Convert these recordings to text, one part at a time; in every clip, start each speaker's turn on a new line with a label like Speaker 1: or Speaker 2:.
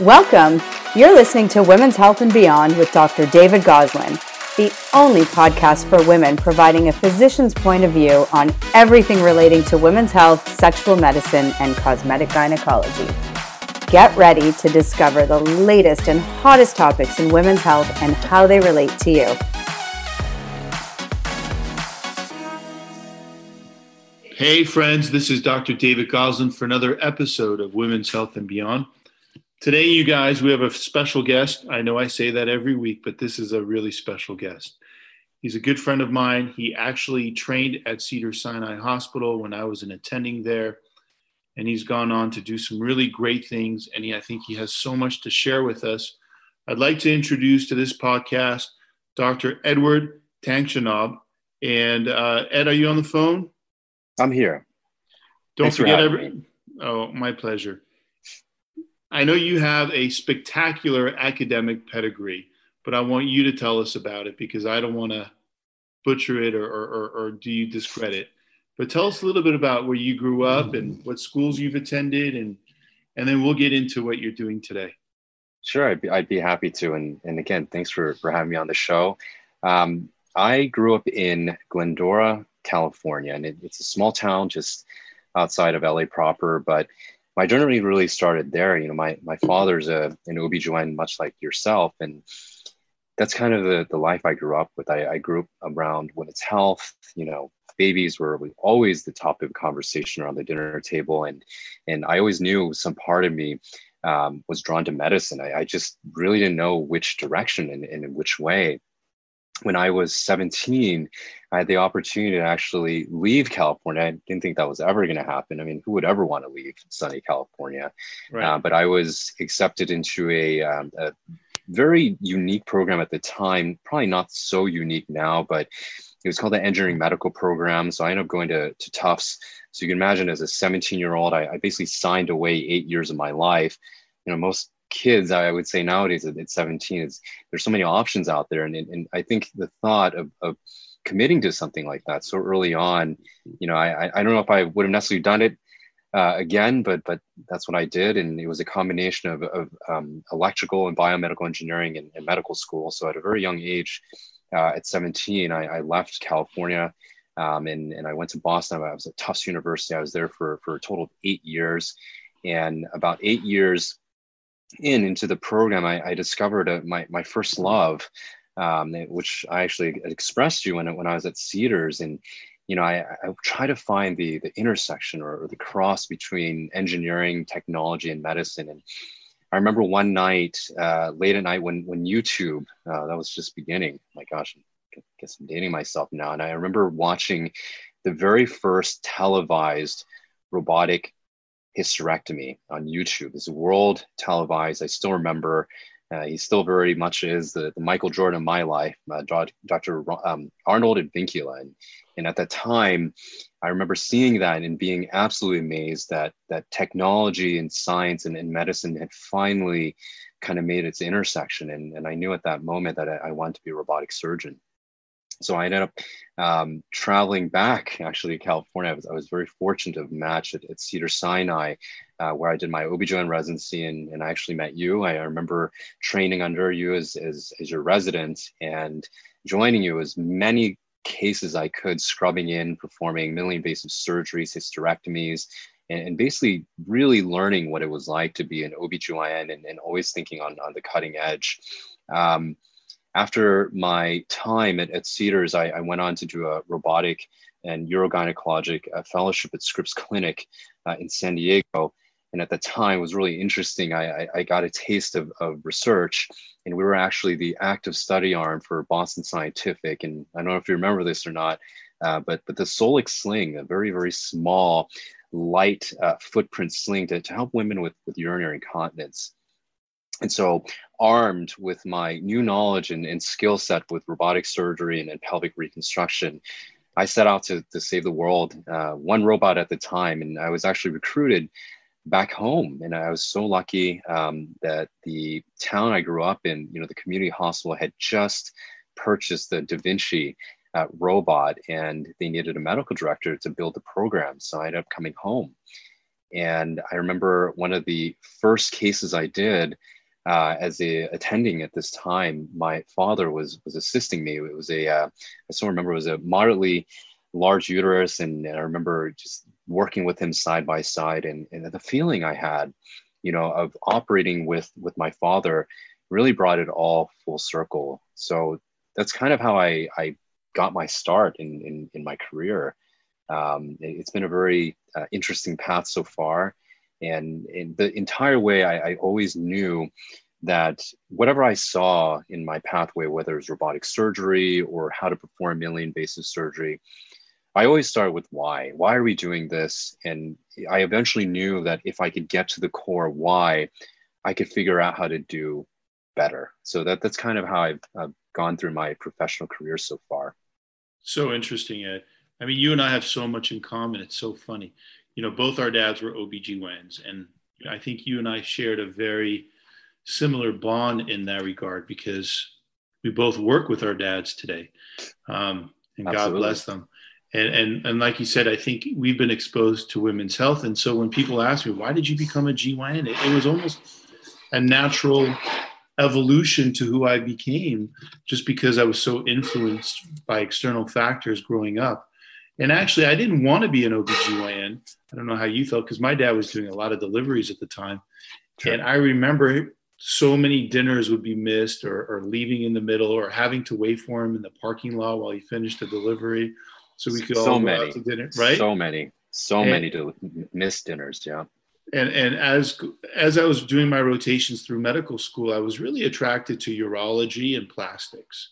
Speaker 1: Welcome. You're listening to Women's Health and Beyond with Dr. David Ghozland, the only podcast for women providing a physician's point of view on everything relating to women's health, sexual medicine, and cosmetic gynecology. Get ready to discover the latest and hottest topics in women's health and how they relate to you.
Speaker 2: Hey, friends, this is Dr. David Ghozland for another episode of Women's Health and Beyond. Today, you guys, we have a special guest. I know I say that every week, but this is a really special guest. He's a good friend of mine. He actually trained at Cedar Sinai Hospital when I was an attending there, and he's gone on to do some really great things. And he, I think he has so much to share with us. I'd like to introduce to this podcast Dr. Edward Tankshanob. And uh, Ed, are you on the phone?
Speaker 3: I'm here.
Speaker 2: Don't
Speaker 3: Thanks
Speaker 2: forget every. Oh, my pleasure. I know you have a spectacular academic pedigree, but I want you to tell us about it because I don't want to butcher it or, or, or, do you discredit. But tell us a little bit about where you grew up and what schools you've attended, and and then we'll get into what you're doing today.
Speaker 3: Sure, I'd be, I'd be happy to. And, and again, thanks for, for having me on the show. Um, I grew up in Glendora, California, and it, it's a small town just outside of LA proper, but my journey really started there. You know, my my father's a an OB/GYN much like yourself, and that's kind of the, the life I grew up with. I, I grew up around women's health, you know, babies were always the topic of conversation around the dinner table. And, and I always knew some part of me um, was drawn to medicine. I, I, just really didn't know which direction and, and in which way when I was 17, I had the opportunity to actually leave California. I didn't think that was ever going to happen. I mean, who would ever want to leave sunny California? Right. Uh, but I was accepted into a, um, a, very unique program at the time, probably not so unique now, but it was called the Engineering Medical Program. So I ended up going to, to Tufts. So you can imagine as a 17 year old, I, I basically signed away eight years of my life. You know, most kids i would say nowadays at 17 is there's so many options out there. And, and i think the thought of, of committing to something like that so early on you know i i don't know if i would have necessarily done it uh, again but but that's what i did. And it was a combination of, of um, electrical and biomedical engineering and, and, medical school. So at a very young age uh, at 17 I, I left california um, and, and i went to boston. I was at tufts university. I was there for for a total of eight years. And about eight years in into the program, I, I discovered a, my my first love, um, which I actually expressed to you when when I was at Cedars, and you know I, I try to find the the intersection or, or the cross between engineering, technology, and medicine. And I remember one night, uh, late at night, when when YouTube uh, that was just beginning. My gosh, I guess I'm dating myself now. And I remember watching the very first televised robotic hysterectomy on YouTube. This world televised. I still remember. Uh, he still very much is the, the Michael Jordan of my life, uh, Dr. Um, Arnold Advincula. And, and at that time, I remember seeing that and being absolutely amazed that that technology and science and, and medicine had finally kind of made its intersection. And, and I knew at that moment that I, I wanted to be a robotic surgeon so I ended up um, traveling back actually to California. I was, I was very fortunate to match at, at Cedar Sinai, uh, where I did my OB/GYN residency and, and I actually met you. I, I remember training under you as, as, as your resident and joining you as many cases I could, scrubbing in, performing minimally invasive surgeries, hysterectomies, and, and, basically really learning what it was like to be an OB/GYN and, and always thinking on, on the cutting edge. Um, after my time at, at Cedars, I, I, went on to do a robotic and urogynecologic uh, fellowship at Scripps Clinic uh, in San Diego. And at the time was really interesting. I, I, I, got a taste of, of research, and we were actually the active study arm for Boston Scientific. And I don't know if you remember this or not, uh, but but the Solyx sling, a very very small, light uh, footprint sling to, to help women with with urinary incontinence. And so, armed with my new knowledge and, and skill set with robotic surgery and, and, pelvic reconstruction, I set out to, to save the world, uh, one robot at the time. And I was actually recruited back home. And I was so lucky um, that the town I grew up in, you know, the community hospital had just purchased the Da Vinci uh, robot and they needed a medical director to build the program. So I ended up coming home. And I remember one of the first cases I did uh, as a attending at this time, my father was was assisting me. It was a uh, I still remember it was a moderately large uterus, and, and I remember just working with him side by side, and, and the feeling I had, you know, of operating with with my father, really brought it all full circle. So that's kind of how I I got my start in in, in my career. Um, it, has been a very uh, interesting path so far and the entire way, I, I always knew that whatever I saw in my pathway, whether it's robotic surgery or how to perform minimally invasive surgery, I always start with why. Why are we doing this? And I eventually knew that if I could get to the core why, I could figure out how to do better. So that that's kind of how I've, I've gone through my professional career so far.
Speaker 2: So interesting, Ed. I mean, you and I have so much in common. It's so funny you know, both our dads were OBGYNs. And I think you and I shared a very similar bond in that regard because we both work with our dads today. Um, and Absolutely. God bless them. And, and, and like you said, I think we've been exposed to women's health. And so when people ask me, why did you become a GYN? It, it was almost a natural evolution to who I became just because I was so influenced by external factors growing up. And actually, I didn't want to be an OBGYN. I don't know how you felt because my dad was doing a lot of deliveries at the time. Sure. And I remember so many dinners would be missed or, or, leaving in the middle or having to wait for him in the parking lot while he finished the delivery so we could
Speaker 3: so
Speaker 2: all
Speaker 3: many.
Speaker 2: go out to dinner, right?
Speaker 3: So many, so and, many to miss dinners, yeah.
Speaker 2: And and as as I was doing my rotations through medical school, I was really attracted to urology and plastics.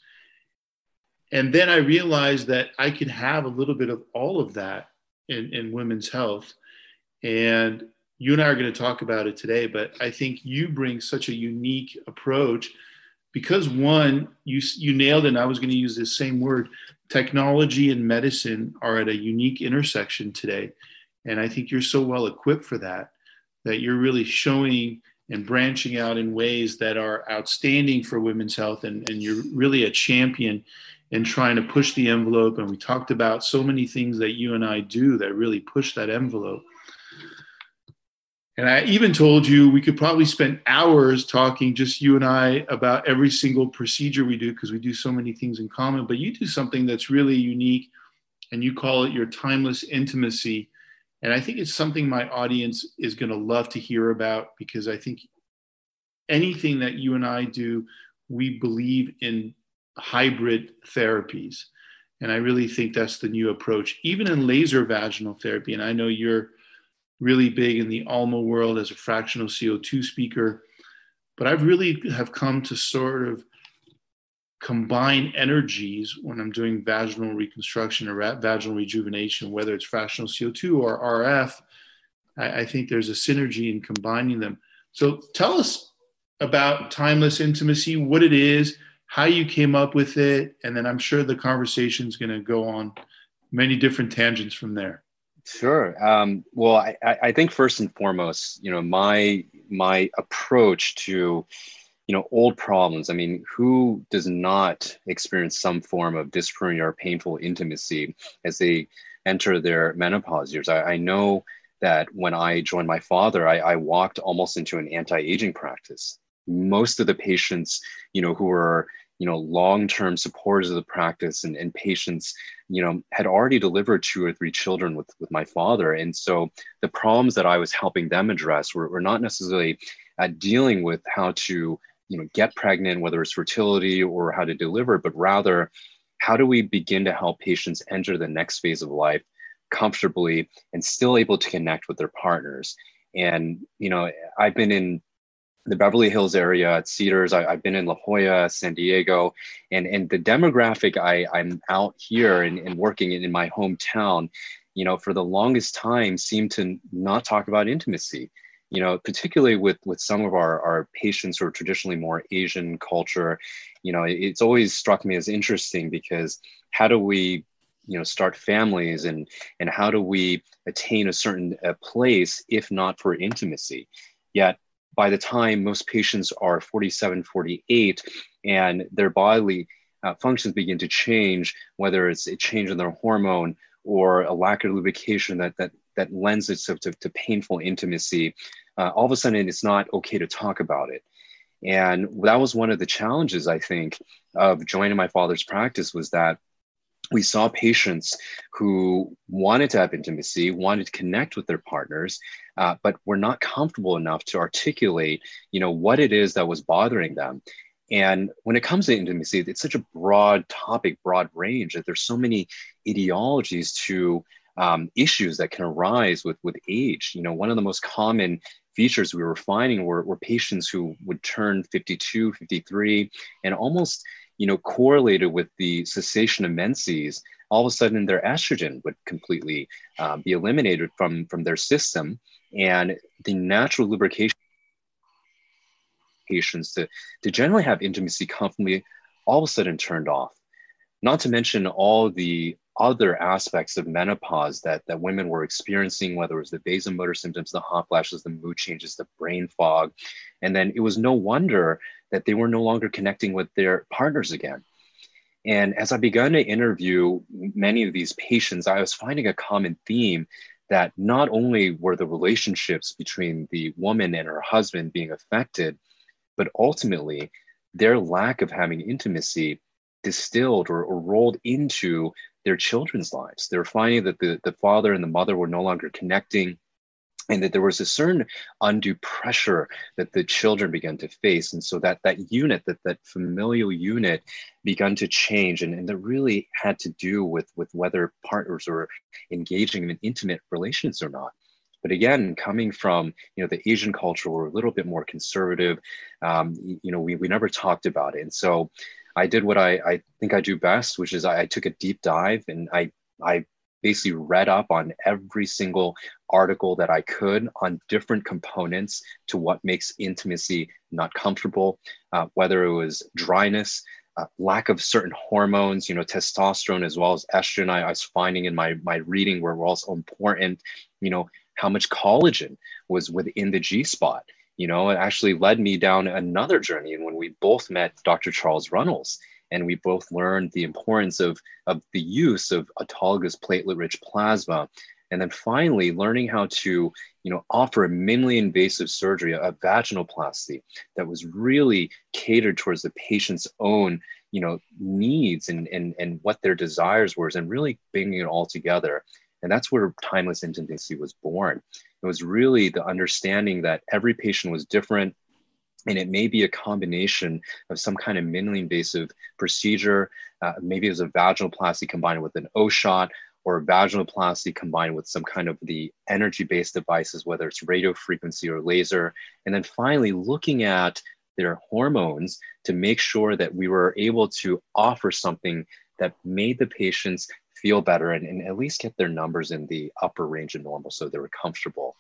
Speaker 2: And then I realized that I could have a little bit of all of that in, in women's health. And you and I are going to talk about it today, but I think you bring such a unique approach because one, you, you nailed it, and I was going to use this same word. Technology and medicine are at a unique intersection today. And I think you're so well equipped for that, that you're really showing and branching out in ways that are outstanding for women's health. And, and you're really a champion and trying to push the envelope. And we talked about so many things that you and I do that really push that envelope. And I even told you we could probably spend hours talking, just you and I, about every single procedure we do because we do so many things in common. But you do something that's really unique and you call it your timeless intimacy. And I think it's something my audience is going to love to hear about because I think anything that you and I do, we believe in hybrid therapies. And I really think that's the new approach, even in laser vaginal therapy. And I know you're really big in the Alma world as a fractional CO2 speaker, but I've really have come to sort of combine energies when I'm doing vaginal reconstruction or vaginal rejuvenation, whether it's fractional CO2 or RF. I, I think there's a synergy in combining them. So tell us about timeless intimacy, what it is, how you came up with it, and then I'm sure the conversation is going to go on many different tangents from there.
Speaker 3: Sure. Um, well, I, I think first and foremost, you know, my my approach to you know old problems. I mean, who does not experience some form of dyspareunia or painful intimacy as they enter their menopause years? I, I know that when I joined my father, I, I walked almost into an anti-aging practice. Most of the patients, you know, who were you know long-term supporters of the practice and, and patients you know had already delivered two or three children with with my father. And so the problems that i was helping them address were, were not necessarily at dealing with how to you know get pregnant whether it's fertility or how to deliver but rather how do we begin to help patients enter the next phase of life comfortably and still able to connect with their partners? And you know i've been in the Beverly Hills area at Cedars. I, have been in La Jolla, San Diego, and and the demographic I I'm out here and, and working in, in my hometown, you know, for the longest time seemed to not talk about intimacy. You know, particularly with with some of our our patients who are traditionally more Asian culture, you know, it, it's always struck me as interesting because how do we you know start families and and how do we attain a certain place if not for intimacy yet by the time most patients are 47, 48, and their bodily uh, functions begin to change, whether it's a change in their hormone or a lack of lubrication that, that that lends itself to, to painful intimacy, uh, all of a sudden it's not okay to talk about it. And that was one of the challenges, I think, of joining my father's practice was that we saw patients who wanted to have intimacy, wanted to connect with their partners, uh, but were not comfortable enough to articulate, you know, what it is that was bothering them. And when it comes to intimacy, it's such a broad topic, broad range that there's so many ideologies to um, issues that can arise with with age. You know, one of the most common features we were finding were, were patients who would turn 52, 53, and almost you know, correlated with the cessation of menses, all of a sudden their estrogen would completely uh, be eliminated from, from their system. And the natural lubrication patients to, generally have intimacy comfortably all of a sudden turned off. Not to mention all the other aspects of menopause that, that women were experiencing, whether it was the vasomotor symptoms, the hot flashes, the mood changes, the brain fog. And then it was no wonder that they were no longer connecting with their partners again. And as I began to interview many of these patients, I was finding a common theme that not only were the relationships between the woman and her husband being affected, but ultimately their lack of having intimacy distilled or, or rolled into their children's lives. They're finding that the, the father and the mother were no longer connecting and that there was a certain undue pressure that the children began to face. And so that that unit that that familial unit began to change and, and that really had to do with with whether partners were engaging in intimate relations or not. But again coming from you know the asian culture we're a little bit more conservative. Um, you know we, we never talked about it. And so I did what I, I think I do best, which is I, I took a deep dive and I I basically read up on every single article that I could on different components to what makes intimacy not comfortable, uh, whether it was dryness, uh, lack of certain hormones, you know, testosterone as well as estrogen. I, I, was finding in my my reading were also important. You know, how much collagen was within the G spot you know, it actually led me down another journey. And when we both met Dr. Charles Runnels, and we both learned the importance of, of the use of autologous platelet-rich plasma, and then finally learning how to, you know, offer a minimally invasive surgery, a vaginoplasty that was really catered towards the patient's own, you know, needs and and and what their desires were, and really bringing it all together. And that's where timeless intimacy was born. It was really the understanding that every patient was different. And it may be a combination of some kind of minimally invasive procedure. Uh, maybe it was a vaginoplasty combined with an O shot or a vaginoplasty combined with some kind of the energy based devices, whether it's radio frequency or laser. And then finally, looking at their hormones to make sure that we were able to offer something that made the patients feel better and, and at least get their numbers in the upper range of normal so they were comfortable.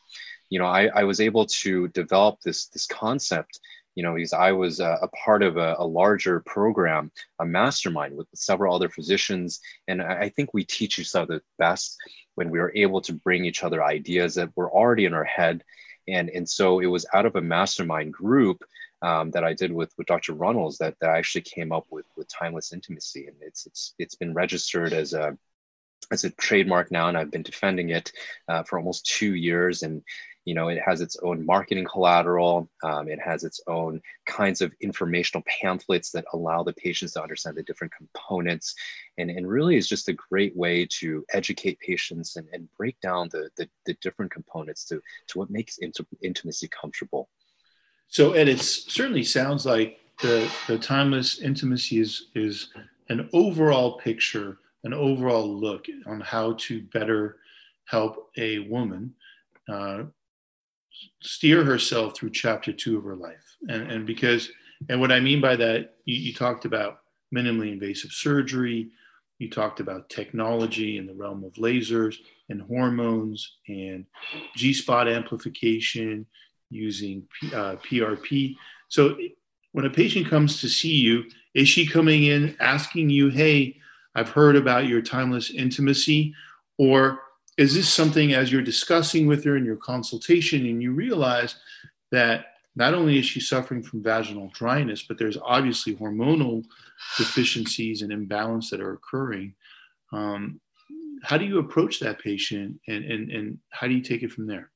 Speaker 3: You know, I, I was able to develop this, this concept you know, because I was a, a part of a, a, larger program, a mastermind with several other physicians. And I, I think we teach each other best when we are able to bring each other ideas that were already in our head. And, and so it was out of a mastermind group um, that I did with, with Dr. Runnels that, that I actually came up with, with timeless intimacy. And it's, it's, it's been registered as a, as a trademark now, and I've been defending it uh, for almost two years. And you know, it has its own marketing collateral. Um, it has its own kinds of informational pamphlets that allow the patients to understand the different components, and, and really is just a great way to educate patients and, and break down the, the, the different components to to what makes int- intimacy comfortable.
Speaker 2: So, and it certainly sounds like the the timeless intimacy is is an overall picture an overall look on how to better help a woman uh, steer herself through chapter two of her life. And, and because, and what I mean by that, you, you talked about minimally invasive surgery, you talked about technology in the realm of lasers and hormones and G spot amplification using uh, PRP. So when a patient comes to see you, is she coming in asking you, hey, I've heard about your timeless intimacy? Or is this something as you're discussing with her in your consultation and you realize that not only is she suffering from vaginal dryness, but there's obviously hormonal deficiencies and imbalance that are occurring? Um, how do you approach that patient and, and, and how do you take it from there?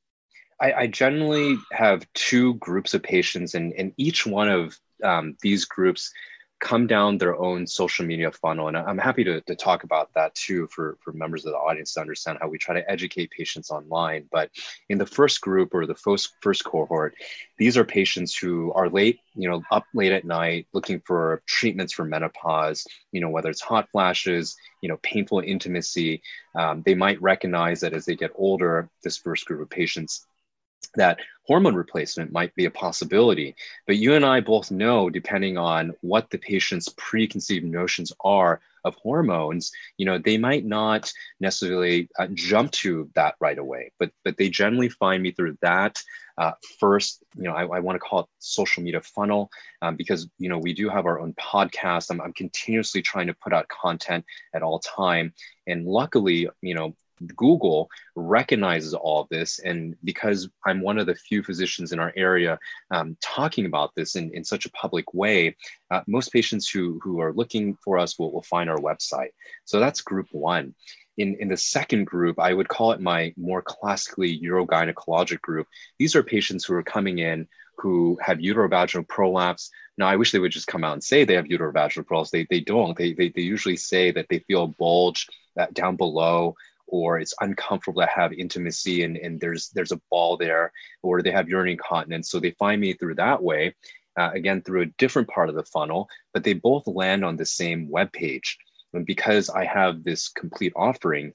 Speaker 3: I, I generally have two groups of patients, and, and each one of um, these groups come down their own social media funnel. And I'm happy to, to talk about that too for, for members of the audience to understand how we try to educate patients online. But in the first group or the first, first cohort, these are patients who are late, you know, up late at night looking for treatments for menopause, you know, whether it's hot flashes, you know, painful intimacy. Um, they might recognize that as they get older, this first group of patients that hormone replacement might be a possibility. But you and I both know, depending on what the patient's preconceived notions are of hormones, you know, they might not necessarily uh, jump to that right away, but but they generally find me through that uh, first. You know, I, I want to call it social media funnel um, because you know we do have our own podcast. I'm, I'm continuously trying to put out content at all time, and luckily, you know, Google recognizes all of this. And because I'm one of the few physicians in our area um, talking about this in, in such a public way, uh, most patients who, who are looking for us will, will find our website. So that's group one. In, in the second group, I would call it my more classically urogynecologic group. These are patients who are coming in who have uterovaginal prolapse. Now, I wish they would just come out and say they have uterovaginal prolapse. They, they don't. They, they, they usually say that they feel a bulge uh, down below or it's uncomfortable to have intimacy and, and there's there's a ball there or they have urinary incontinence so they find me through that way uh, again through a different part of the funnel but they both land on the same web page and because i have this complete offering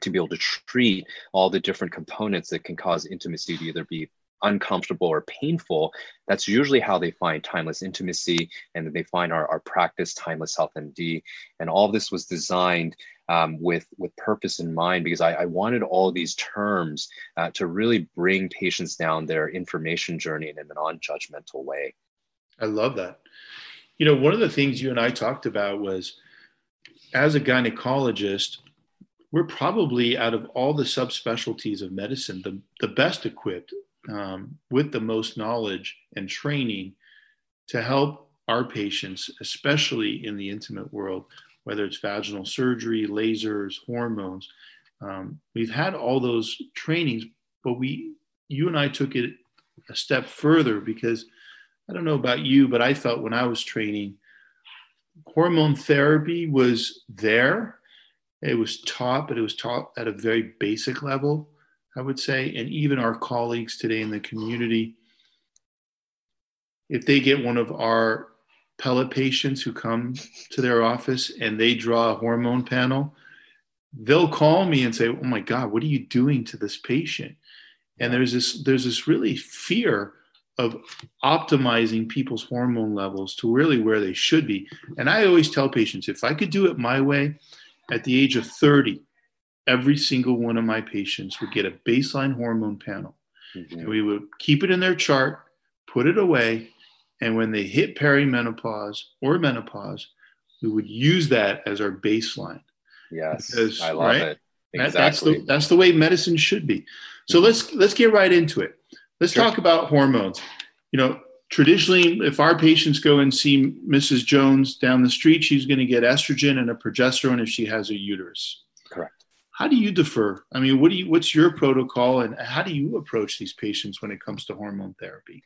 Speaker 3: to be able to treat all the different components that can cause intimacy to either be uncomfortable or painful, that's usually how they find timeless intimacy and then they find our, our practice, Timeless Health MD. And all this was designed um, with with purpose in mind because I, I wanted all these terms uh, to really bring patients down their information journey in a non-judgmental way.
Speaker 2: I love that. You know, one of the things you and I talked about was as a gynecologist, we're probably out of all the subspecialties of medicine the, the best equipped um, with the most knowledge and training to help our patients, especially in the intimate world, whether it's vaginal surgery, lasers, hormones. Um, we've had all those trainings, but we, you and I took it a step further because I don't know about you, but I felt when I was training, hormone therapy was there. It was taught, but it was taught at a very basic level, I would say. And even our colleagues today in the community, if they get one of our pellet patients who come to their office and they draw a hormone panel, they'll call me and say, "Oh my God, what are you doing to this patient?" And there's this there's this really fear of optimizing people's hormone levels to really where they should be. And I always tell patients, if I could do it my way, at the age of 30, every single one of my patients would get a baseline hormone panel. Mm-hmm. And we would keep it in their chart, put it away, and when they hit perimenopause or menopause, we would use that as our baseline.
Speaker 3: Yes, because, I love right? it.
Speaker 2: Exactly. That, that's the that's the way medicine should be. So mm-hmm. let's let's get right into it. Let's sure. talk about hormones. You know, traditionally, if our patients go and see Mrs. Jones down the street, she's going to get estrogen and a progesterone if she has a uterus.
Speaker 3: Correct.
Speaker 2: How do you defer? I mean, what do you? What's your protocol, and how do you approach these patients when it comes to hormone therapy?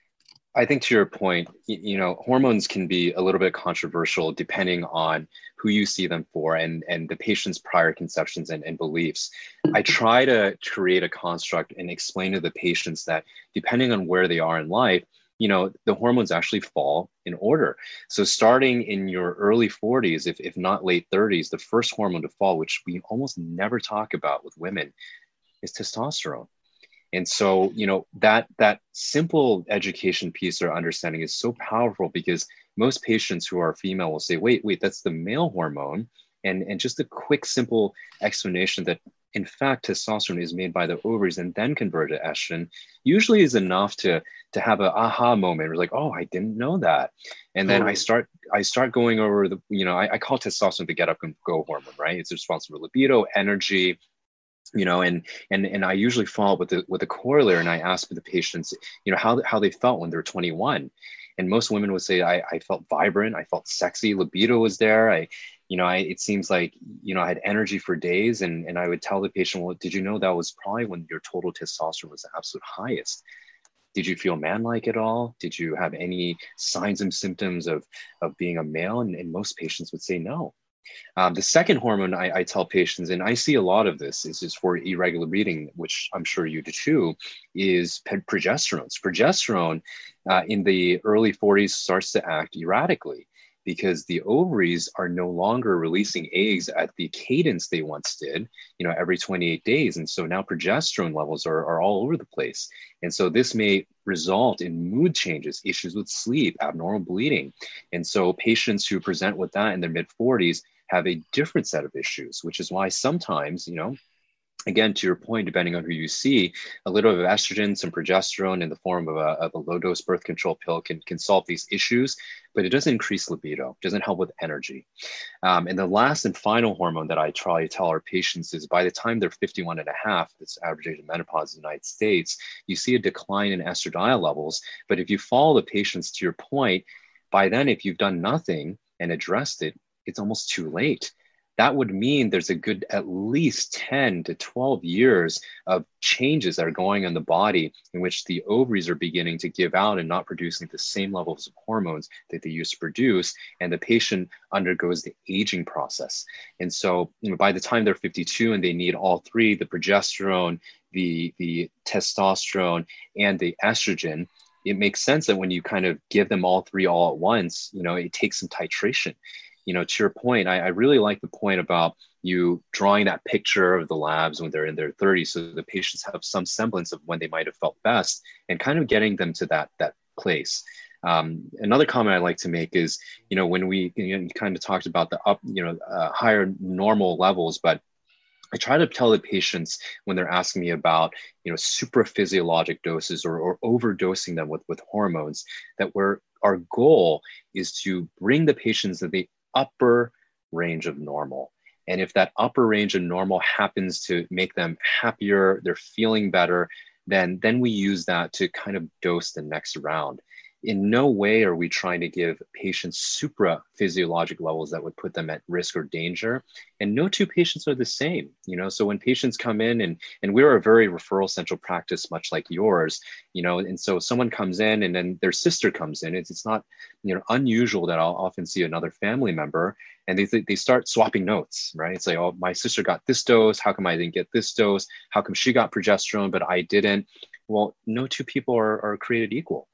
Speaker 3: I think to your point, you know, hormones can be a little bit controversial depending on who you see them for and, and the patient's prior conceptions and, and beliefs. I try to create a construct and explain to the patients that depending on where they are in life, you know, the hormones actually fall in order. So starting in your early 40s, if, if not late 30s, the first hormone to fall, which we almost never talk about with women, is testosterone and so you know that that simple education piece or understanding is so powerful because most patients who are female will say wait wait that's the male hormone. And and just a quick simple explanation that in fact testosterone is made by the ovaries and then converted to estrogen usually is enough to to have an aha moment we're like oh i didn't know that. And then i mm-hmm. start i start going over the you know I, I call testosterone the get up and go hormone right? It's responsible for libido energy you know and and and i usually follow up with the with a corollary and i ask the patients you know how, how they felt when they're 21 and most women would say I, I felt vibrant i felt sexy libido was there i you know, I, it seems like, you know, I had energy for days and, and I would tell the patient, well, did you know that was probably when your total testosterone was the absolute highest? Did you feel man-like at all? Did you have any signs and symptoms of, of being a male? And, and most patients would say no. Um, the second hormone I, I, tell patients, and I see a lot of this, is, is for irregular bleeding, which I'm sure you do too, is progesterone. Progesterone uh, in the early 40s starts to act erratically because the ovaries are no longer releasing eggs at the cadence they once did, you know, every 28 days. And so now progesterone levels are, are all over the place. And so this may result in mood changes, issues with sleep, abnormal bleeding. And so patients who present with that in their mid 40s have a different set of issues, which is why sometimes, you know, again, to your point, depending on who you see, a little bit of estrogen, some progesterone in the form of a, of a low dose birth control pill can, can solve these issues, but it doesn't increase libido, doesn't help with energy. Um, and the last and final hormone that I try to tell our patients is by the time they're 51 and a half, that's average age of menopause in the United States, you see a decline in estradiol levels. But if you follow the patients to your point, by then, if you've done nothing and addressed it, it's almost too late. That would mean there's a good at least 10 to 12 years of changes that are going in the body in which the ovaries are beginning to give out and not producing the same levels of hormones that they used to produce and the patient undergoes the aging process. And so you know, by the time they're 52 and they need all three the progesterone the the testosterone and the estrogen it makes sense that when you kind of give them all three all at once you know it takes some titration you know, to your point, I, I really like the point about you drawing that picture of the labs when they're in their 30s so the patients have some semblance of when they might have felt best and kind of getting them to that that place. Um, another comment i like to make is you know when we you, know, you kind of talked about the up you know uh, higher normal levels but I try to tell the patients when they're asking me about, you know, supraphysiologic doses or, or overdosing them with, with hormones, that we're, our goal is to bring the patients that the upper range of normal. And if that upper range of normal happens to make them happier, they're feeling better, then, then we use that to kind of dose the next round in no way are we trying to give patients supra physiologic levels that would put them at risk or danger. And no two patients are the same you know? So when patients come in and and we're a very referral central practice much like yours you know? And so someone comes in and then their sister comes in. It's, it's not you know unusual that i'll often see another family member and they, they start swapping notes right? It's like oh my sister got this dose. How come i didn't get this dose? How come she got progesterone but i didn't? Well no two people are, are created equal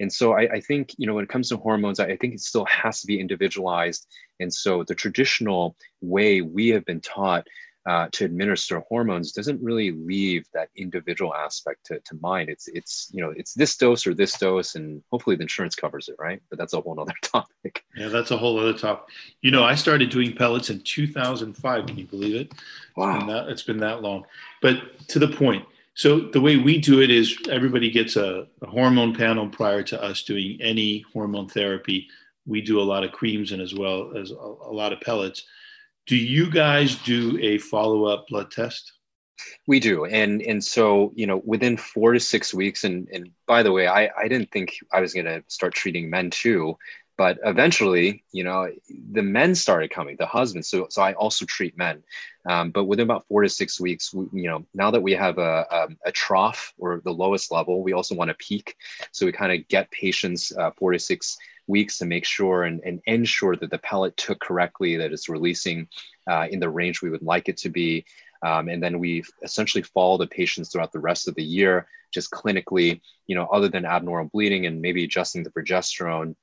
Speaker 3: and so I, I, think, you know, when it comes to hormones, I, I think it still has to be individualized. And so the traditional way we have been taught uh, to administer hormones doesn't really leave that individual aspect to, to mind. It's it's you know it's this dose or this dose, and hopefully the insurance covers it, right? But that's a whole other topic.
Speaker 2: Yeah, that's a whole other topic. You know, I started doing pellets in 2005. Can you believe it?
Speaker 3: Wow,
Speaker 2: it's been that, it's been that long. But to the point, so the way we do it is everybody gets a, a, hormone panel prior to us doing any hormone therapy. We do a lot of creams and as well as a, a lot of pellets. Do you guys do a follow up blood test?
Speaker 3: We do, and and so you know within four to six weeks, and and by the way, I I didn't think I was gonna start treating men too but eventually you know the men started coming the husbands. So, so i also treat men. Um, but within about four to six weeks we, you know now that we have a, a, a, trough or the lowest level we also want to peak. So we kind of get patients uh, four to six weeks to make sure and, and ensure that the pellet took correctly that it's releasing uh, in the range we would like it to be. Um, and then we essentially follow the patients throughout the rest of the year just clinically you know other than abnormal bleeding and maybe adjusting the progesterone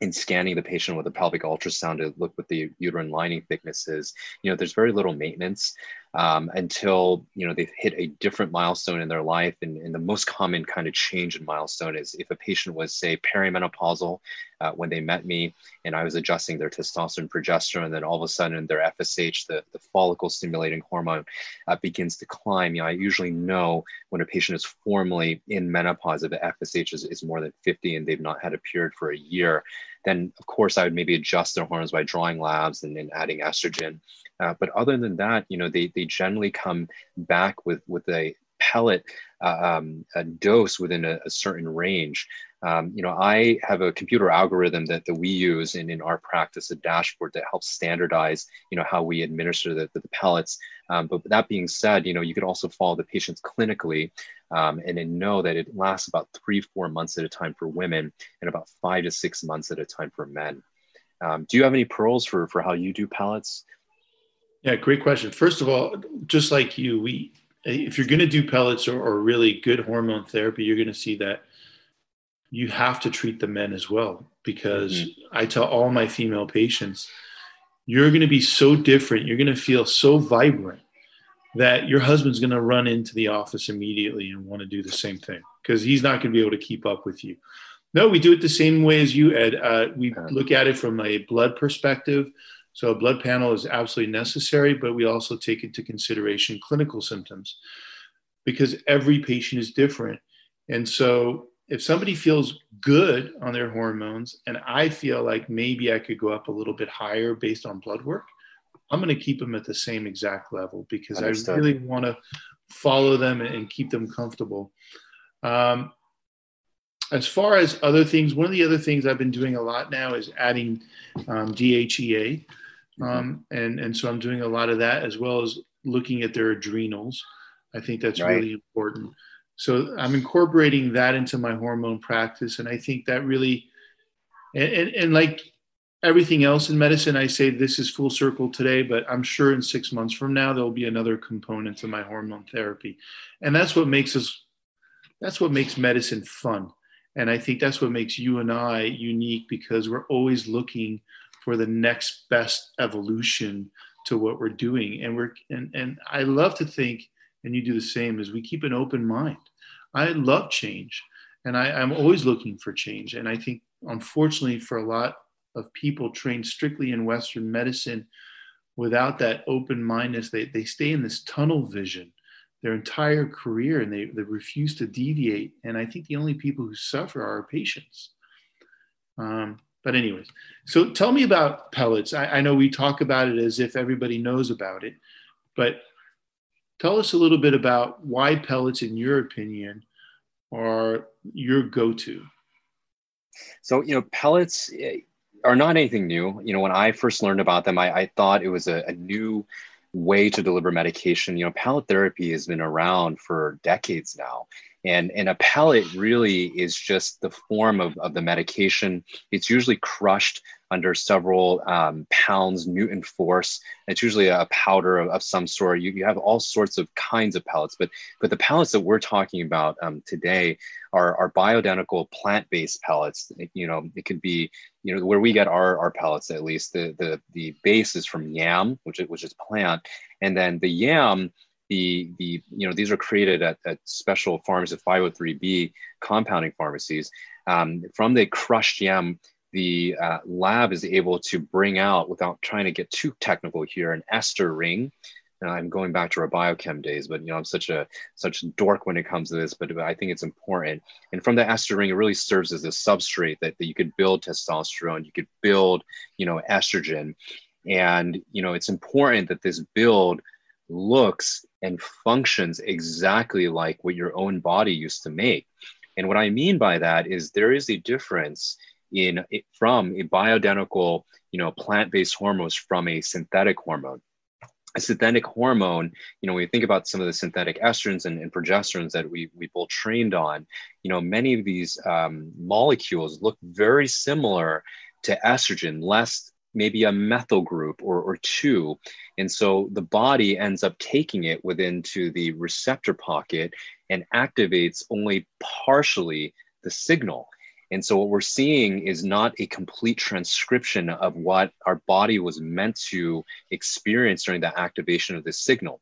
Speaker 3: in scanning the patient with a pelvic ultrasound to look what the uterine lining thickness is, you know, there's very little maintenance um, until you know they've hit a different milestone in their life. And, and, the most common kind of change in milestone is if a patient was, say, perimenopausal uh, when they met me, and I was adjusting their testosterone, progesterone, and then all of a sudden their FSH, the, the follicle stimulating hormone, uh, begins to climb. You know, I usually know when a patient is formally in menopause if the FSH is, is more than 50 and they've not had a period for a year then of course I would maybe adjust their hormones by drawing labs and, and adding estrogen. Uh, but other than that, you know, they, they generally come back with, with a pellet uh, um, a dose within a, a certain range. Um, you know, I have a computer algorithm that, that we use in, in our practice, a dashboard that helps standardize, you know, how we administer the, the, the pellets. Um, but that being said, you know, you could also follow the patients clinically um, and then know that it lasts about three, four months at a time for women and about five to six months at a time for men. Um, do you have any pearls for, for how you do pellets?
Speaker 2: Yeah, great question. First of all, just like you, we if you're going to do pellets or, or really good hormone therapy, you're going to see that you have to treat the men as well because mm-hmm. I tell all my female patients, you're going to be so different. You're going to feel so vibrant that your husband's going to run into the office immediately and want to do the same thing because he's not going to be able to keep up with you. No, we do it the same way as you, Ed. Uh, we look at it from a blood perspective. So a blood panel is absolutely necessary, but we also take into consideration clinical symptoms because every patient is different. And so if somebody feels good on their hormones and I feel like maybe I could go up a little bit higher based on blood work, I'm going to keep them at the same exact level because Understood. I really want to follow them and keep them comfortable. Um, as far as other things, one of the other things I've been doing a lot now is adding um, DHEA. Um, and, and so I'm doing a lot of that as well as looking at their adrenals. I think that's right. really important. So I'm incorporating that into my hormone practice. And I think that really, and, and, and like everything else in medicine, I say this is full circle today, but I'm sure in six months from now, there'll be another component to my hormone therapy. And that's what makes us, that's what makes medicine fun. And I think that's what makes you and I unique because we're always looking for the next best evolution to what we're doing. And we're and, and I love to think, and you do the same, is we keep an open mind. I love change. And I, I'm always looking for change. And I think unfortunately for a lot of people trained strictly in Western medicine without that open mindedness, they, they stay in this tunnel vision their entire career and they, they refuse to deviate. And I think the only people who suffer are our patients. Um, but anyways, so tell me about pellets. I, I, know we talk about it as if everybody knows about it, but tell us a little bit about why pellets, in your opinion, are your go-to.
Speaker 3: So you know, pellets eh, are not anything new. You know, when I first learned about them, I, I thought it was a, a new way to deliver medication. You know, pellet therapy has been around for decades now. And, and a pellet really is just the form of, of the medication. It's usually crushed under several um, pounds Newton force. It's usually a powder of, of, some sort. You, you have all sorts of kinds of pellets, but but the pellets that we're talking about um, today are, are bioidentical plant-based pellets. You know, it could be you know where we get our, our pellets at least. The the the base is from yam, which is, which is plant, and then the yam the the you know these are created at, at special pharmacies 503b compounding pharmacies um, from the crushed yam the uh, lab is able to bring out without trying to get too technical here an ester ring. I'm going back to our biochem days but you know i'm such a such a dork when it comes to this but i think it's important. And from the ester ring it really serves as a substrate that, that you could build testosterone you could build you know estrogen. And you know it's important that this build looks and functions exactly like what your own body used to make. And what I mean by that is there is a difference in from a bioidentical, you know, plant-based hormones from a synthetic hormone. A synthetic hormone, you know, when you think about some of the synthetic estrogens and, and progesterones that we we both trained on, you know, many of these um, molecules look very similar to estrogen, less maybe a methyl group or, or two. And so the body ends up taking it within to the receptor pocket and activates only partially the signal. And so what we're seeing is not a complete transcription of what our body was meant to experience during the activation of this signal.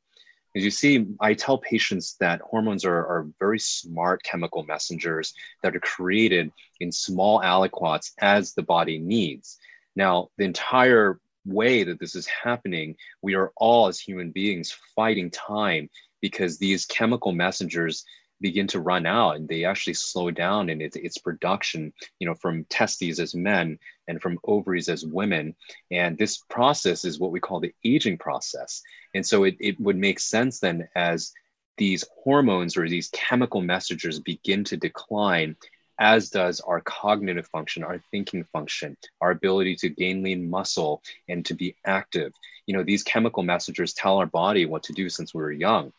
Speaker 3: As you see, I tell patients that hormones are, are very smart chemical messengers that are created in small aliquots as the body needs. Now, the entire way that this is happening, we are all as human beings fighting time because these chemical messengers begin to run out and they actually slow down in its, its production, you know, from testes as men and from ovaries as women. And this process is what we call the aging process. And so it, it would make sense then as these hormones or these chemical messengers begin to decline, as does our cognitive function, our thinking function, our ability to gain lean muscle and to be active. You know, these chemical messengers tell our body what to do since we were young.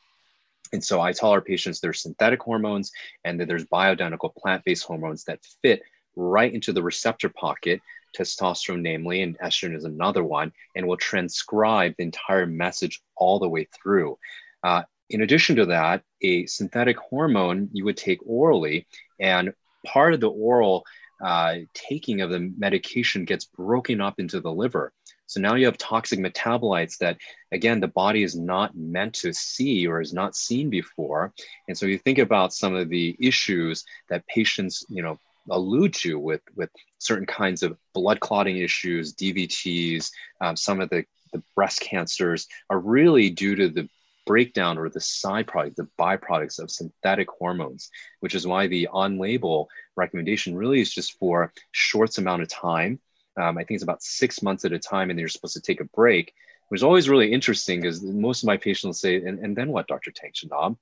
Speaker 3: And so I tell our patients there's synthetic hormones and that there's bioidentical plant based hormones that fit right into the receptor pocket, testosterone, namely, and estrogen is another one, and will transcribe the entire message all the way through. Uh, in addition to that, a synthetic hormone you would take orally, and part of the oral uh, taking of the medication gets broken up into the liver. So now you have toxic metabolites that, again, the body is not meant to see or is not seen before. And so you think about some of the issues that patients, you know, allude to with with certain kinds of blood clotting issues, DVTs, um, some of the the breast cancers are really due to the breakdown or the side product, the byproducts of synthetic hormones, which is why the on-label recommendation really is just for short amount of time. Um, I think it's about six months at a time, and you're supposed to take a break, which is always really interesting because most of my patients say, and, and then what, Dr. Tang Shanab?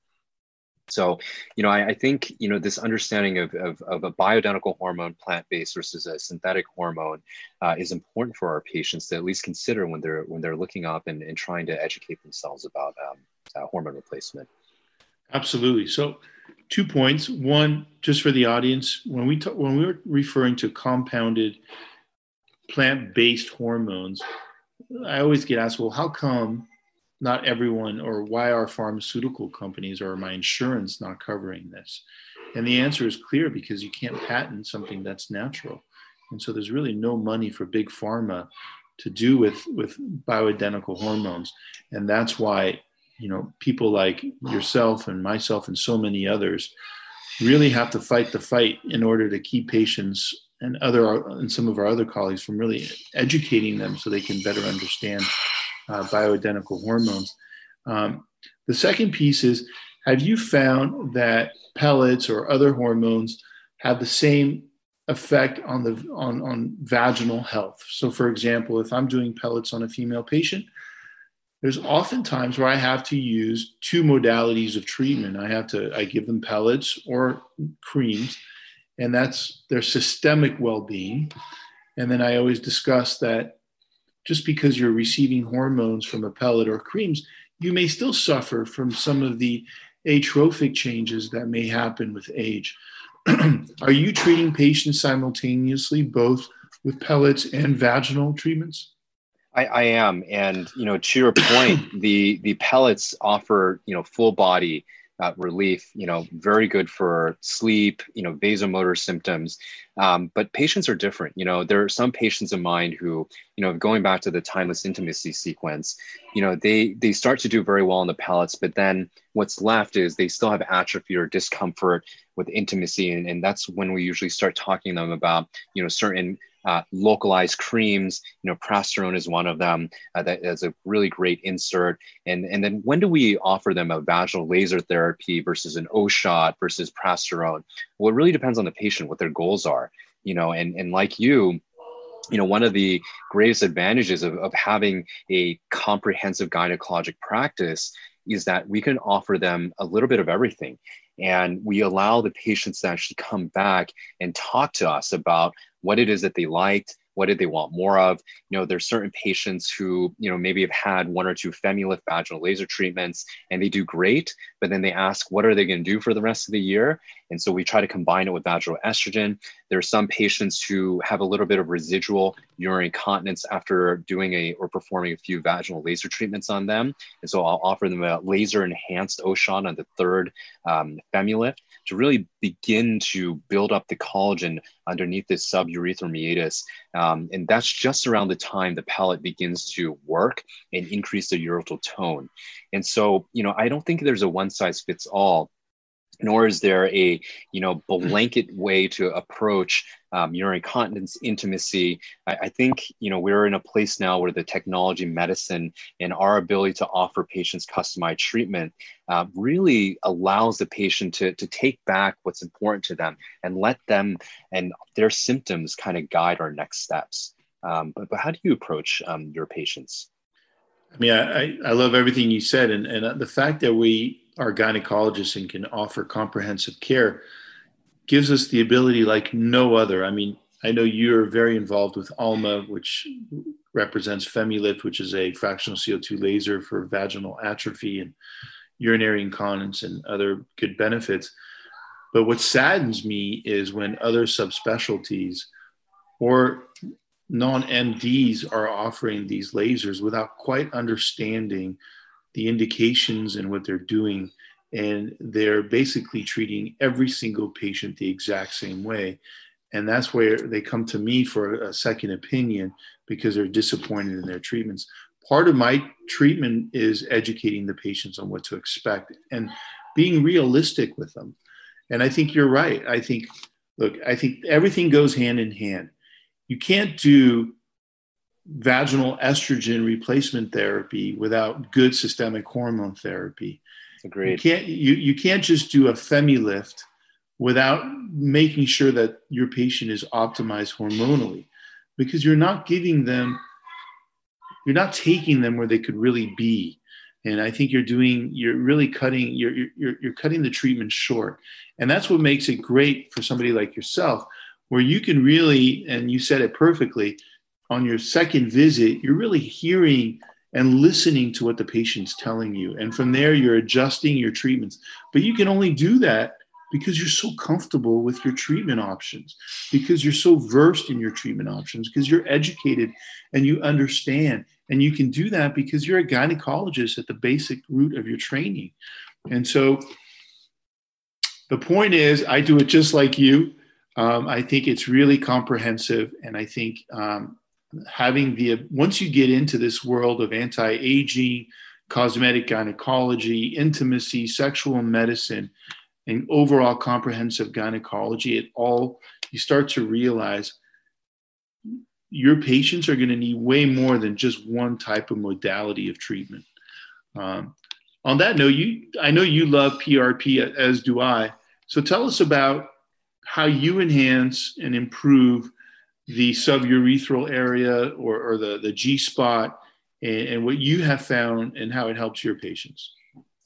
Speaker 3: So, you know, I, I, think, you know, this understanding of, of, of a bioidentical hormone, plant-based versus a synthetic hormone uh, is important for our patients to at least consider when they're, when they're looking up and, and trying to educate themselves about um, uh, hormone replacement.
Speaker 2: Absolutely. So two points. One, just for the audience, when we, talk, when we were referring to compounded plant-based hormones, I always get asked, well, how come not everyone or why are pharmaceutical companies or my insurance not covering this? And the answer is clear because you can't patent something that's natural. And so there's really no money for big pharma to do with, with bioidentical hormones. And that's why, you know, people like yourself and myself and so many others really have to fight the fight in order to keep patients and other and some of our other colleagues from really educating them so they can better understand uh, bioidentical hormones. Um, the second piece is have you found that pellets or other hormones have the same effect on the on, on vaginal health so for example if i'm doing pellets on a female patient there's often times where i have to use two modalities of treatment i have to i give them pellets or creams and that's their systemic well-being and then i always discuss that just because you're receiving hormones from a pellet or creams, you may still suffer from some of the atrophic changes that may happen with age. Are you treating patients simultaneously, both with pellets and vaginal treatments?
Speaker 3: I, I am, and you know, to your point, the the pellets offer you know full body uh, relief, you know, very good for sleep, you know, vasomotor symptoms. Um, but patients are different. You know, there are some patients of mine who, you know, going back to the timeless intimacy sequence, you know, they they start to do very well on the pellets, but then what's left is they still have atrophy or discomfort with intimacy, and, and that's when we usually start talking to them about, you know, certain uh, localized creams. You know, prasterone is one of them. Uh, that is a really great insert. And and then when do we offer them a vaginal laser therapy versus an O shot versus prasterone? Well, it really depends on the patient what their goals are. You know, and and like you, you know, one of the greatest advantages of, of having a comprehensive gynecologic practice is that we can offer them a little bit of everything. And we allow the patients to actually come back and talk to us about what it is that they liked, what did they want more of. You know there's certain patients who you know maybe have had one or two femilift vaginal laser treatments and they do great but then they ask what are they going to do for the rest of the year and so we try to combine it with vaginal estrogen there are some patients who have a little bit of residual urinary incontinence after doing a or performing a few vaginal laser treatments on them and so i'll offer them a laser enhanced O shot on the third um, femilift to really begin to build up the collagen underneath this suburethral meatus. Um, and that's just around the time the pellet begins to work and increase the urethral tone. And so, you know, I don't think there's a one size fits all nor is there a you know blanket way to approach um, urinary incontinence intimacy. I, I, think you know we're in a place now where the technology medicine and our ability to offer patients customized treatment uh, really allows the patient to, to take back what's important to them and let them and their symptoms kind of guide our next steps. Um, but, but how do you approach um, your patients?
Speaker 2: I mean, I, I love everything you said, and, and the fact that we are gynecologists and can offer comprehensive care gives us the ability like no other. I mean, I know you're very involved with ALMA, which represents FemiLift, which is a fractional CO2 laser for vaginal atrophy and urinary incontinence and other good benefits. But what saddens me is when other subspecialties or non MDs are offering these lasers without quite understanding the indications and what they're doing. And they're basically treating every single patient the exact same way. And that's where they come to me for a second opinion because they're disappointed in their treatments. Part of my treatment is educating the patients on what to expect and being realistic with them. And I think you're right. I think, look, I think everything goes hand in hand. You can't do vaginal estrogen replacement therapy without good systemic hormone therapy.
Speaker 3: Agreed.
Speaker 2: You can't you, you can't just do a FemiLift without making sure that your patient is optimized hormonally because you're not giving them you're not taking them where they could really be and i think you're doing you're really cutting you're, you're, you're cutting the treatment short and that's what makes it great for somebody like yourself where you can really and you said it perfectly on your second visit you're really hearing and listening to what the patient's telling you and from there you're adjusting your treatments but you can only do that because you're so comfortable with your treatment options, because you're so versed in your treatment options, because you're educated and you understand. And you can do that because you're a gynecologist at the basic root of your training. And so the point is, I do it just like you. Um, I think it's really comprehensive. And I think um, having the, once you get into this world of anti aging, cosmetic gynecology, intimacy, sexual medicine, and overall comprehensive gynecology, it all you start to realize your patients are going to need way more than just one type of modality of treatment. Um, on that note, you I know you love PRP as do I. So tell us about how you enhance and improve the suburethral area or, or the, the G spot and, and what you have found and how it helps your patients.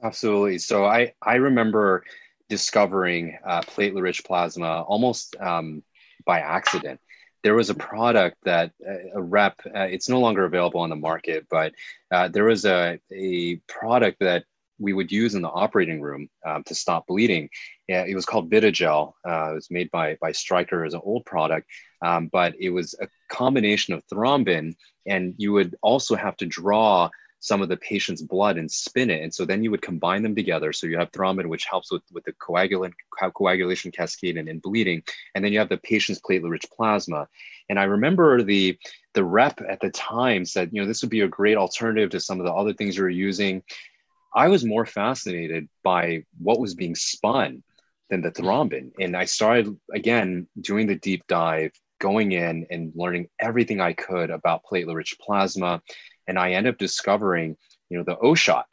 Speaker 3: Absolutely. So I, I remember discovering uh, platelet rich plasma almost um, by accident. There was a product that uh, a rep, uh, it's no longer available on the market, but uh, there was a, a product that we would use in the operating room um, to stop bleeding. It was called Vitagel. Uh, it was made by, by Stryker as an old product, um, but it was a combination of thrombin, and you would also have to draw some of the patient's blood and spin it. And so then you would combine them together. So you have thrombin, which helps with, with the coagulant, coagulation cascade and, and bleeding. And then you have the patient's platelet rich plasma. And I remember the, the rep at the time said, you know, this would be a great alternative to some of the other things you're using. I was more fascinated by what was being spun than the thrombin. And I started again doing the deep dive, going in and learning everything I could about platelet rich plasma and I end up discovering, you know, the O shot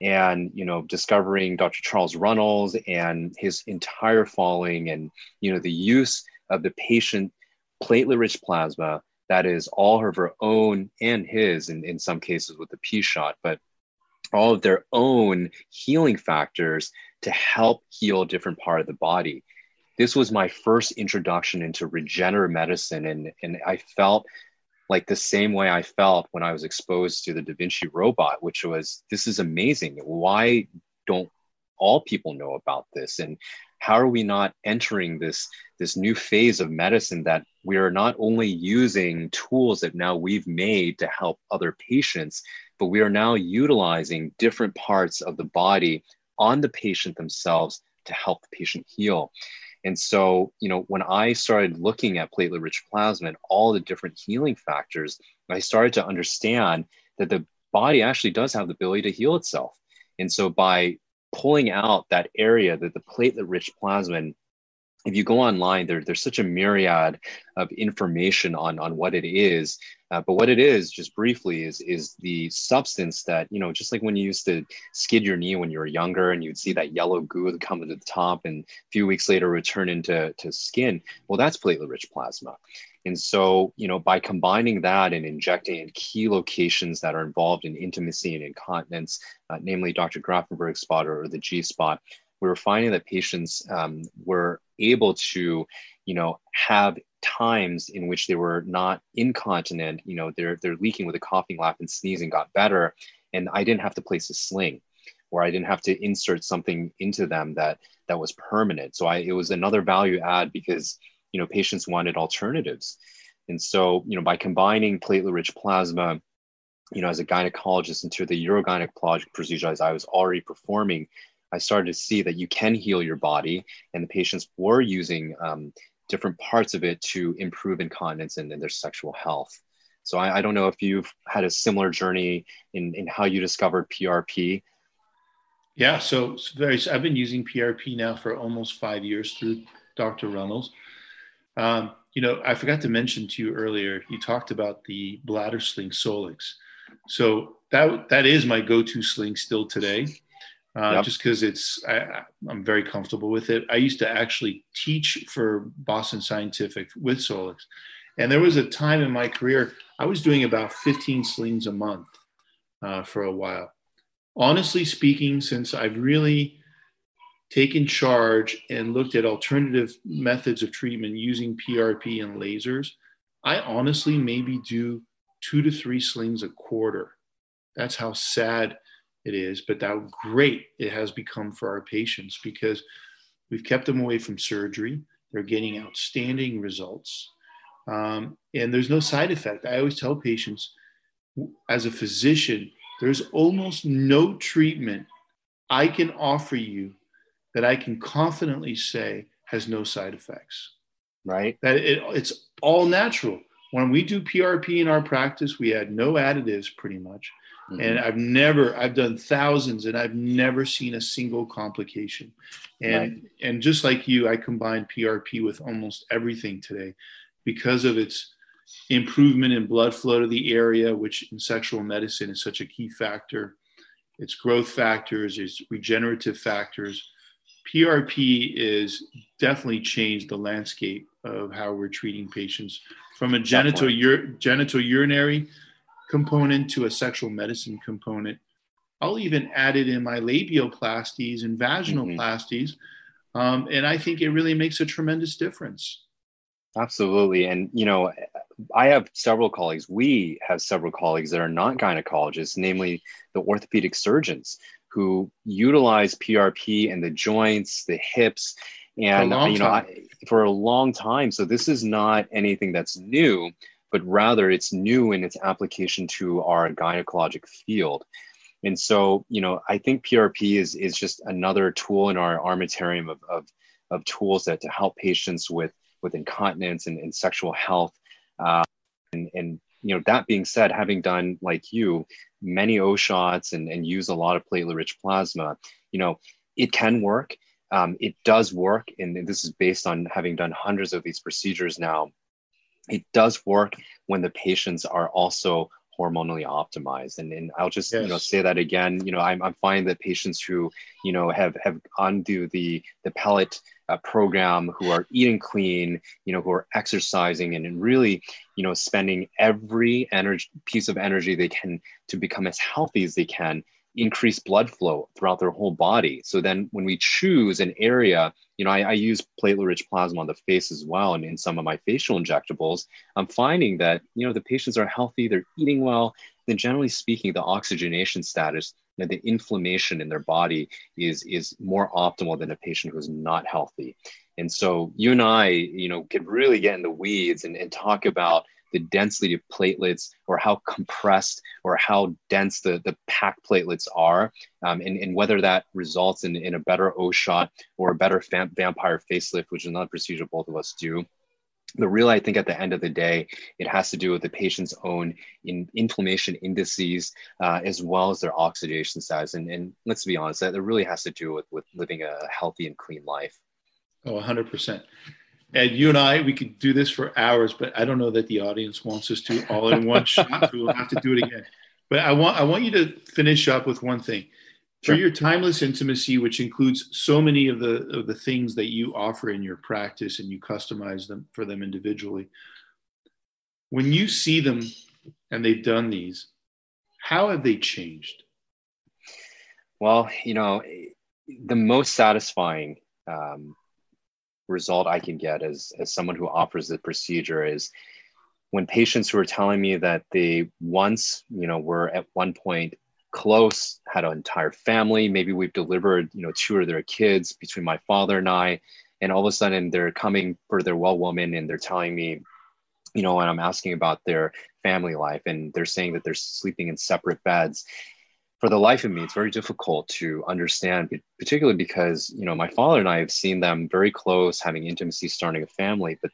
Speaker 3: and, you know, discovering Dr. Charles Runnels and his entire following and, you know, the use of the patient platelet rich plasma that is all of her own and his, and in some cases with the P shot, but all of their own healing factors to help heal different part of the body. This was my first introduction into regenerative medicine, and, and I felt like the same way I felt when I was exposed to the Da Vinci robot, which was this is amazing. Why don't all people know about this? And how are we not entering this this new phase of medicine that we are not only using tools that now we've made to help other patients, but we are now utilizing different parts of the body on the patient themselves to help the patient heal. And so, you know, when I started looking at platelet rich plasma and all the different healing factors, I started to understand that the body actually does have the ability to heal itself. And so, by pulling out that area that the platelet rich plasma if you go online, there, there's such a myriad of information on, on what it is. Uh, but what it is, just briefly, is, is the substance that, you know, just like when you used to skid your knee when you were younger and you'd see that yellow goo come to the top and a few weeks later return into to skin. Well, that's platelet rich plasma. And so, you know, by combining that and injecting in key locations that are involved in intimacy and incontinence, uh, namely Dr. Grafenberg's spot or the G spot, we were finding that patients um, were able to, you know, have times in which they were not incontinent, you know, they're, they're leaking with a coughing lap and sneezing got better. And I didn't have to place a sling or I didn't have to insert something into them that, that was permanent. So I, it was another value add because, you know, patients wanted alternatives. And so, you know, by combining platelet rich plasma, you know, as a gynecologist into the urogynecologic procedures I was already performing, I started to see that you can heal your body, and the patients were using um, different parts of it to improve incontinence and, and their sexual health. So I, I, don't know if you've had a similar journey in, in how you discovered PRP.
Speaker 2: Yeah, so very. I've been using PRP now for almost five years through Dr. Runnels. Um, you know, I forgot to mention to you earlier. You talked about the bladder sling Solyx. So that that is my go-to sling still today uh, yep. just because it's I, am very comfortable with it. I used to actually teach for Boston Scientific with Solyx, and there was a time in my career I was doing about 15 slings a month uh, for a while. Honestly speaking, since I've really taken charge and looked at alternative methods of treatment using PRP and lasers, I honestly maybe do two to three slings a quarter. That's how sad it is, but how great it has become for our patients because we've kept them away from surgery. They're getting outstanding results. Um, and there's no side effect. I always tell patients, as a physician, there's almost no treatment I can offer you that I can confidently say has no side effects.
Speaker 3: Right.
Speaker 2: That it, it's all natural. When we do PRP in our practice, we add no additives pretty much. Mm-hmm. And I've never, I've done thousands and I've never seen a single complication. And right. and just like you, I combine PRP with almost everything today because of its improvement in blood flow to the area, which in sexual medicine is such a key factor. Its growth factors, its regenerative factors. PRP is definitely changed the landscape of how we're treating patients from a genital ur- genital urinary component to a sexual medicine component. I'll even add it in my labioplasties and vaginoplasties. Mm-hmm. Um, and I think it really makes a tremendous difference.
Speaker 3: Absolutely. And, you know, I have several colleagues, we have several colleagues that are not gynecologists, namely the orthopedic surgeons who utilize PRP in the joints, the hips, and, you know, I, for a long time. So this is not anything that's new but rather it's new in its application to our gynecologic field. And so, you know, I think PRP is, is just another tool in our armamentarium of, of, of tools that to help patients with, with incontinence and, and sexual health. Uh, and, and, you know, that being said, having done like you, many O shots and, and use a lot of platelet rich plasma, you know, it can work. Um, it does work. And this is based on having done hundreds of these procedures now it does work when the patients are also hormonally optimized and, and i'll just yes. you know say that again you know i'm, I'm finding that patients who you know have have undo the the pellet uh, program who are eating clean you know who are exercising and, and really you know spending every energy piece of energy they can to become as healthy as they can increase blood flow throughout their whole body. So then when we choose an area, you know, I, I use platelet rich plasma on the face as well. And in some of my facial injectables, I'm finding that, you know, the patients are healthy, they're eating well. Then generally speaking, the oxygenation status and the inflammation in their body is, is more optimal than a patient who's not healthy. And so you and I, you know, could really get in the weeds and, and talk about the density of platelets or how compressed or how dense the, the packed platelets are, um, and, and whether that results in, in a better O shot or a better fam- vampire facelift, which is another procedure both of us do. But really, I think at the end of the day, it has to do with the patient's own in, inflammation indices uh, as well as their oxidation status. And, and let's be honest, that it really has to do with, with living a healthy and clean life.
Speaker 2: Oh, 100%. And you and I, we could do this for hours, but I don't know that the audience wants us to all in one shot. So we'll have to do it again. But I want I want you to finish up with one thing. For your timeless intimacy, which includes so many of the of the things that you offer in your practice and you customize them for them individually. When you see them and they've done these, how have they changed?
Speaker 3: Well, you know, the most satisfying um, result I can get as, as someone who offers the procedure is when patients who are telling me that they once, you know, were at one point close, had an entire family, maybe we've delivered, you know, two of their kids between my father and I, and all of a sudden they're coming for their well woman and they're telling me, you know, and I'm asking about their family life and they're saying that they're sleeping in separate beds for the life of me, it's very difficult to understand, particularly because you know my father and I have seen them very close, having intimacy, starting a family, but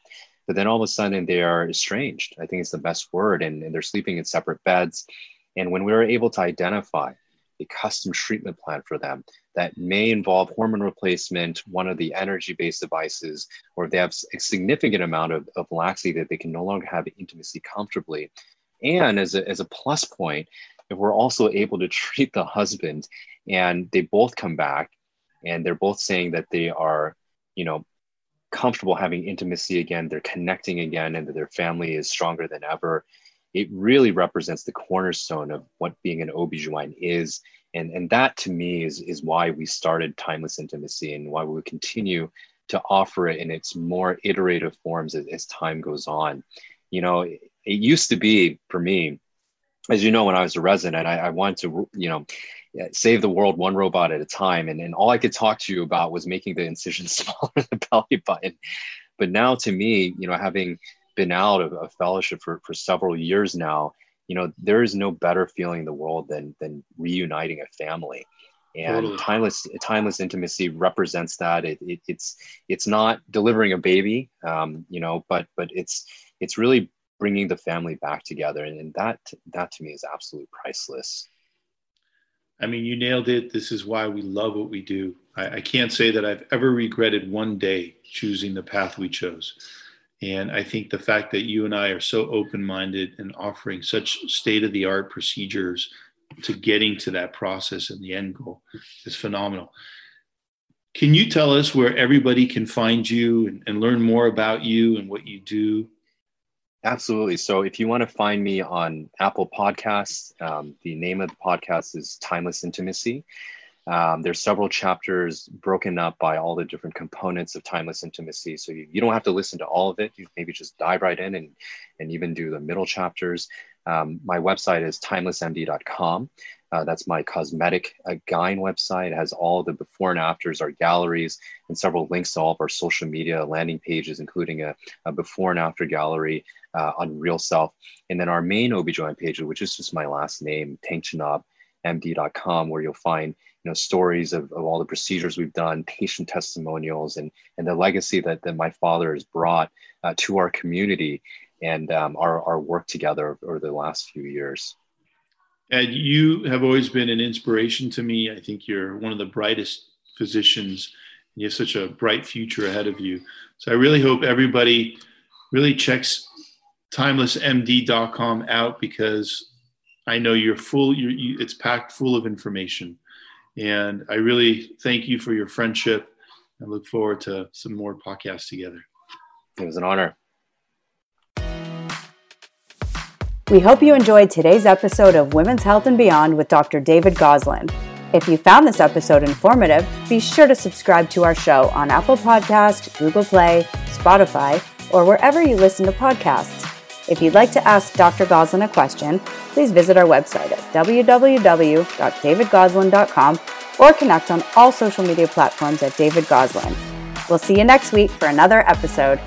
Speaker 3: but then all of a sudden they are estranged. I think it's the best word, and, and they're sleeping in separate beds. And when we were able to identify a custom treatment plan for them that may involve hormone replacement, one of the energy-based devices, or if they have a significant amount of, of laxity that they can no longer have intimacy comfortably. And as a, as a plus point, we're also able to treat the husband and they both come back and they're both saying that they are, you know, comfortable having intimacy again, they're connecting again, and that their family is stronger than ever, it really represents the cornerstone of what being an OB/GYN is. And, and that to me is, is why we started Timeless Intimacy and why we continue to offer it in its more iterative forms as, as time goes on. You know, it, it used to be for me, as you know, when I was a resident, I, I wanted to, you know, save the world one robot at a time. And, and all I could talk to you about was making the incision smaller than the belly button. But now to me, you know, having been out of, a fellowship for, for several years now, you know, there is no better feeling in the world than, than reuniting a family. And totally. timeless, timeless intimacy represents that. It, it, it's, it's not delivering a baby, um, you know, but, but it's, it's really bringing the family back together and, and that that to me is absolutely priceless.
Speaker 2: I mean you nailed it. This is why we love what we do. I, I can't say that i've ever regretted one day choosing the path we chose. And i think the fact that you and i are so open-minded and offering such state-of-the-art procedures to getting to that process and the end goal is phenomenal. Can you tell us where everybody can find you and, and learn more about you and what you do
Speaker 3: Absolutely. So if you want to find me on Apple Podcasts, um, the name of the podcast is Timeless Intimacy. Um, there's several chapters broken up by all the different components of timeless intimacy. So you, you don't have to listen to all of it. You maybe just dive right in and, and even do the middle chapters. Um, my website is timelessmd.com. Uh, that's my cosmetic uh, website. It has all the before and afters, our galleries, and several links to all of our social media landing pages, including a, a before and after gallery uh, on Real Self. And then our main OB/GYN page, which is just my last name, tankchanabmd.com, where you'll find you know stories of, of all the procedures we've done, patient testimonials, and and the legacy that, that my father has brought uh, to our community and um, our, our work together over the last few years.
Speaker 2: Ed, you have always been an inspiration to me. I think you're one of the brightest physicians. And you have such a bright future ahead of you. So I really hope everybody really checks timelessmd.com out because I know you're full. You're, you, it's packed full of information, and I really thank you for your friendship. I look forward to some more podcasts together.
Speaker 3: It was an honor.
Speaker 1: We hope you enjoyed today's episode of Women's Health and Beyond with Dr. David Ghozland. If you found this episode informative, be sure to subscribe to our show on Apple Podcast, Google Play, Spotify, or wherever you listen to podcasts. If you'd like to ask Dr. Ghozland a question, please visit our website at www.davidghozland.com or connect on all social media platforms at David Ghozland. We'll see you next week for another episode.